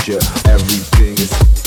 gesture. Everything is